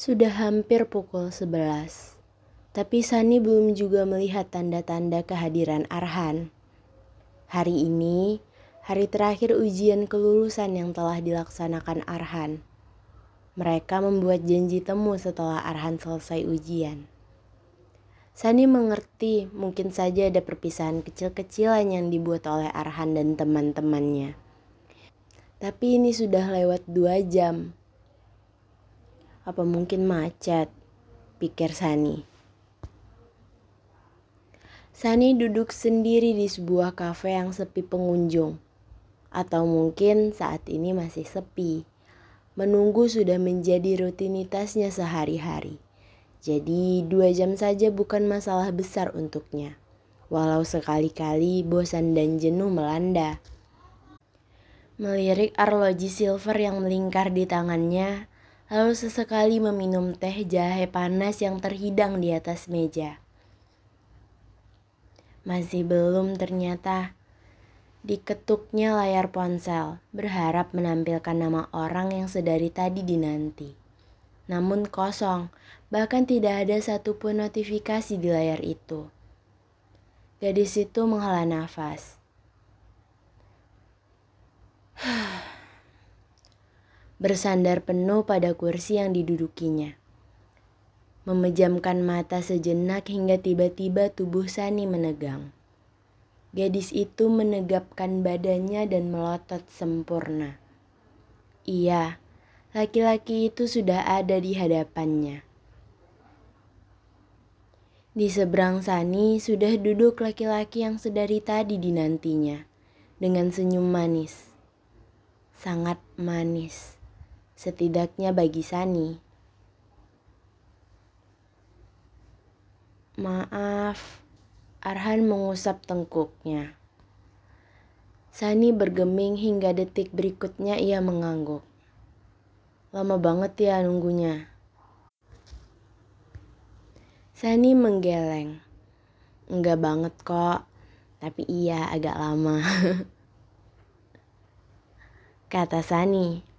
Sudah hampir pukul 11. Tapi Sani belum juga melihat tanda-tanda kehadiran Arhan. Hari ini, hari terakhir ujian kelulusan yang telah dilaksanakan Arhan. Mereka membuat janji temu setelah Arhan selesai ujian. Sani mengerti mungkin saja ada perpisahan kecil-kecilan yang dibuat oleh Arhan dan teman-temannya. Tapi ini sudah lewat dua jam. Apa mungkin macet? Pikir Sani. Sani duduk sendiri di sebuah kafe yang sepi pengunjung. Atau mungkin saat ini masih sepi. Menunggu sudah menjadi rutinitasnya sehari-hari. Jadi dua jam saja bukan masalah besar untuknya. Walau sekali-kali bosan dan jenuh melanda. Melirik arloji silver yang melingkar di tangannya, lalu sesekali meminum teh jahe panas yang terhidang di atas meja. Masih belum ternyata. Diketuknya layar ponsel, berharap menampilkan nama orang yang sedari tadi dinanti. Namun kosong, bahkan tidak ada satupun notifikasi di layar itu. Gadis itu menghela nafas. Bersandar penuh pada kursi yang didudukinya memejamkan mata sejenak hingga tiba-tiba tubuh Sani menegang. Gadis itu menegapkan badannya dan melotot sempurna. Iya, laki-laki itu sudah ada di hadapannya. Di seberang Sani sudah duduk laki-laki yang sedari tadi dinantinya, dengan senyum manis. Sangat manis, setidaknya bagi Sani. Maaf, Arhan mengusap tengkuknya. Sani bergeming hingga detik berikutnya ia mengangguk. Lama banget ya nunggunya. Sani menggeleng. Enggak banget kok, tapi iya agak lama. Kata Sani.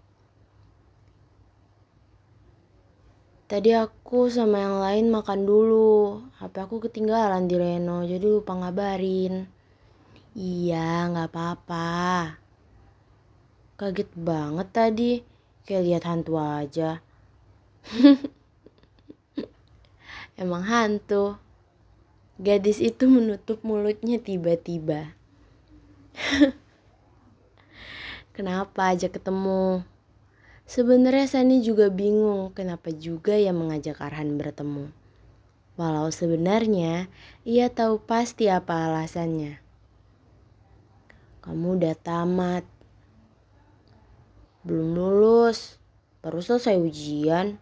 Tadi aku sama yang lain makan dulu. HP aku ketinggalan di Reno, jadi lupa ngabarin. Iya, nggak apa-apa. Kaget banget tadi, kayak lihat hantu aja. Emang hantu. Gadis itu menutup mulutnya tiba-tiba. Kenapa aja ketemu? Sebenarnya Sani juga bingung kenapa juga ia mengajak Arhan bertemu. Walau sebenarnya ia tahu pasti apa alasannya. Kamu udah tamat. Belum lulus. Baru selesai ujian.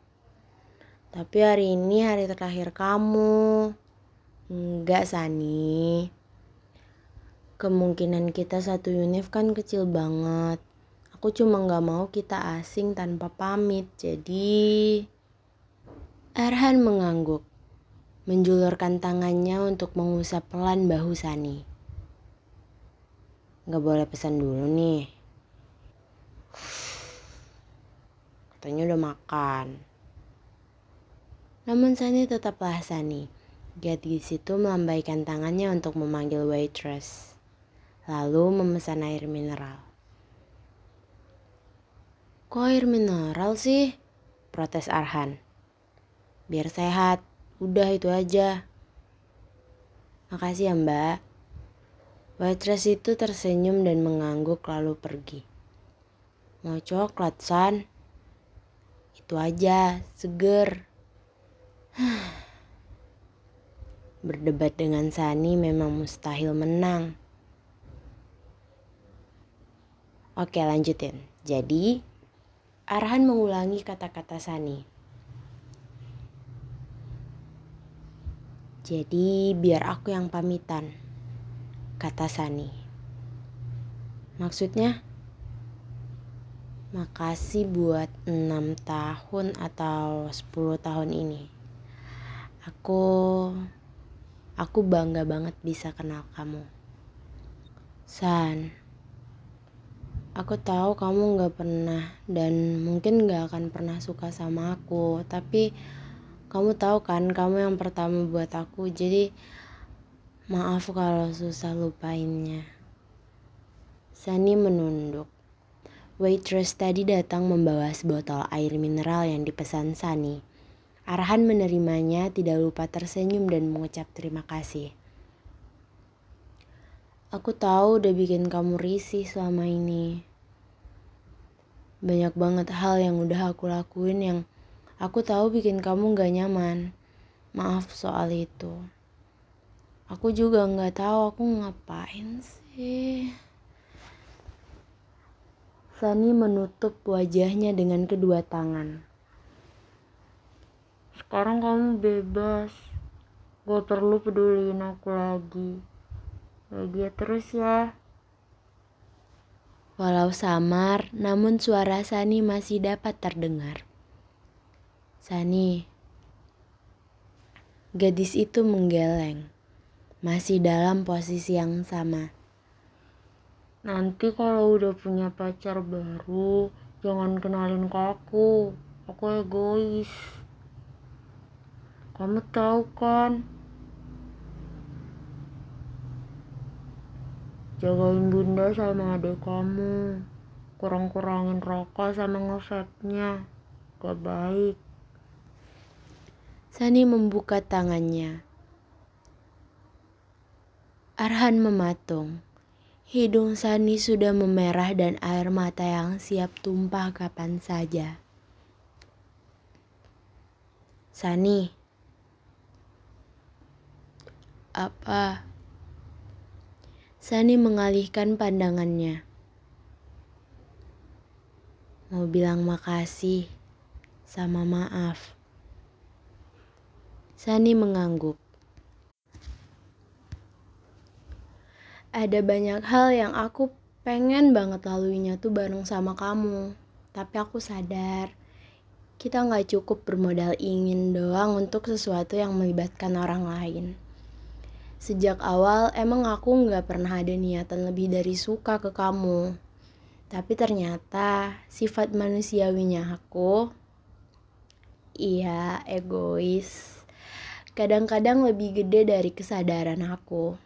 Tapi hari ini hari terakhir kamu. Enggak, Sani. Kemungkinan kita satu univ kan kecil banget. Aku cuma gak mau kita asing tanpa pamit, jadi... Arhan mengangguk, menjulurkan tangannya untuk mengusap pelan bahu Sani. Gak boleh pesan dulu nih. Katanya udah makan. Namun Sani tetaplah Sani. Gadis itu melambaikan tangannya untuk memanggil waitress. Lalu memesan air mineral. Kok air mineral sih? Protes Arhan. Biar sehat, udah itu aja. Makasih ya mbak. Waitress itu tersenyum dan mengangguk lalu pergi. Mau coklat, San? Itu aja, seger. Berdebat dengan Sani memang mustahil menang. Oke lanjutin. Jadi Arhan mengulangi kata-kata Sani. Jadi biar aku yang pamitan, kata Sani. Maksudnya? Makasih buat 6 tahun atau 10 tahun ini. Aku aku bangga banget bisa kenal kamu. San, Aku tahu kamu gak pernah dan mungkin gak akan pernah suka sama aku, tapi kamu tahu kan kamu yang pertama buat aku, jadi maaf kalau susah lupainnya. Sani menunduk. Waitress tadi datang membawa sebotol air mineral yang dipesan Sani. Arhan menerimanya, tidak lupa tersenyum dan mengucap terima kasih. Aku tahu udah bikin kamu risih selama ini banyak banget hal yang udah aku lakuin yang aku tahu bikin kamu gak nyaman. Maaf soal itu. Aku juga gak tahu aku ngapain sih. Sani menutup wajahnya dengan kedua tangan. Sekarang kamu bebas. Gak perlu peduliin aku lagi. Bahagia terus ya. Walau samar, namun suara Sani masih dapat terdengar. Sani, gadis itu menggeleng, masih dalam posisi yang sama. Nanti kalau udah punya pacar baru, jangan kenalin ke aku. Aku egois. Kamu tahu kan, jagain bunda sama adik kamu kurang-kurangin rokok sama ngefetnya gak baik Sani membuka tangannya Arhan mematung Hidung Sani sudah memerah dan air mata yang siap tumpah kapan saja. Sani. Apa? Sani mengalihkan pandangannya. Mau bilang makasih sama maaf. Sani mengangguk. Ada banyak hal yang aku pengen banget laluinya tuh bareng sama kamu. Tapi aku sadar, kita nggak cukup bermodal ingin doang untuk sesuatu yang melibatkan orang lain. Sejak awal emang aku nggak pernah ada niatan lebih dari suka ke kamu. Tapi ternyata sifat manusiawinya aku, iya egois. Kadang-kadang lebih gede dari kesadaran aku.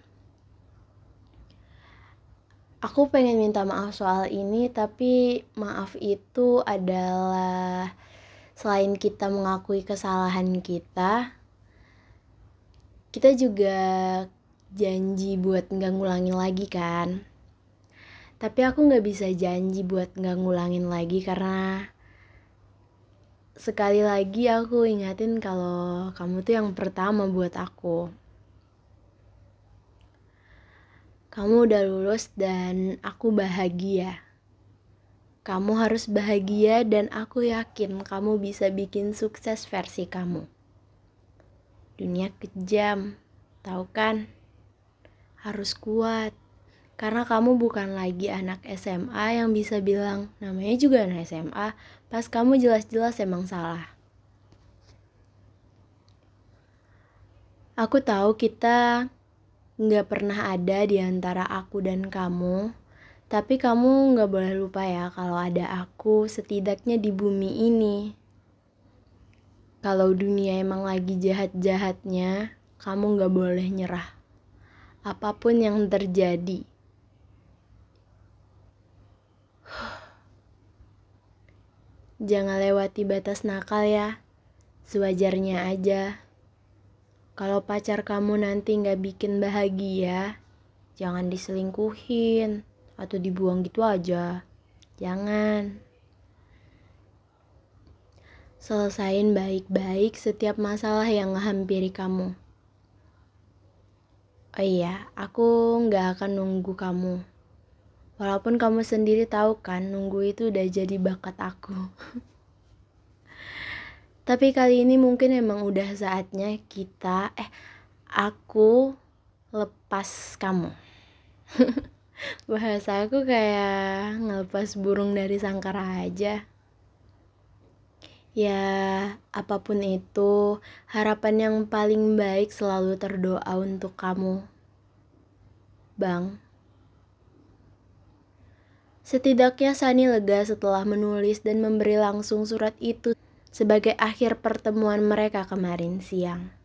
Aku pengen minta maaf soal ini, tapi maaf itu adalah selain kita mengakui kesalahan kita, kita juga janji buat nggak ngulangin lagi kan? Tapi aku nggak bisa janji buat nggak ngulangin lagi karena sekali lagi aku ingatin kalau kamu tuh yang pertama buat aku. Kamu udah lulus dan aku bahagia. Kamu harus bahagia dan aku yakin kamu bisa bikin sukses versi kamu dunia kejam, tahu kan? Harus kuat, karena kamu bukan lagi anak SMA yang bisa bilang namanya juga anak SMA, pas kamu jelas-jelas emang salah. Aku tahu kita nggak pernah ada di antara aku dan kamu, tapi kamu nggak boleh lupa ya kalau ada aku setidaknya di bumi ini. Kalau dunia emang lagi jahat-jahatnya, kamu gak boleh nyerah. Apa pun yang terjadi. Jangan lewati batas nakal ya. Sewajarnya aja. Kalau pacar kamu nanti gak bikin bahagia, jangan diselingkuhin atau dibuang gitu aja. Jangan. Selesain baik-baik setiap masalah yang menghampiri kamu. Oh iya, aku nggak akan nunggu kamu. Walaupun kamu sendiri tahu kan, nunggu itu udah jadi bakat aku. Tapi kali ini mungkin emang udah saatnya kita, eh, aku lepas kamu. Bahasa aku kayak ngelepas burung dari sangkar aja. Ya, apa pun itu, harapan yang paling baik selalu terdoa untuk kamu. Bang, Setidaknya Sani lega setelah menulis dan memberi langsung surat itu sebagai akhir pertemuan mereka kemarin siang.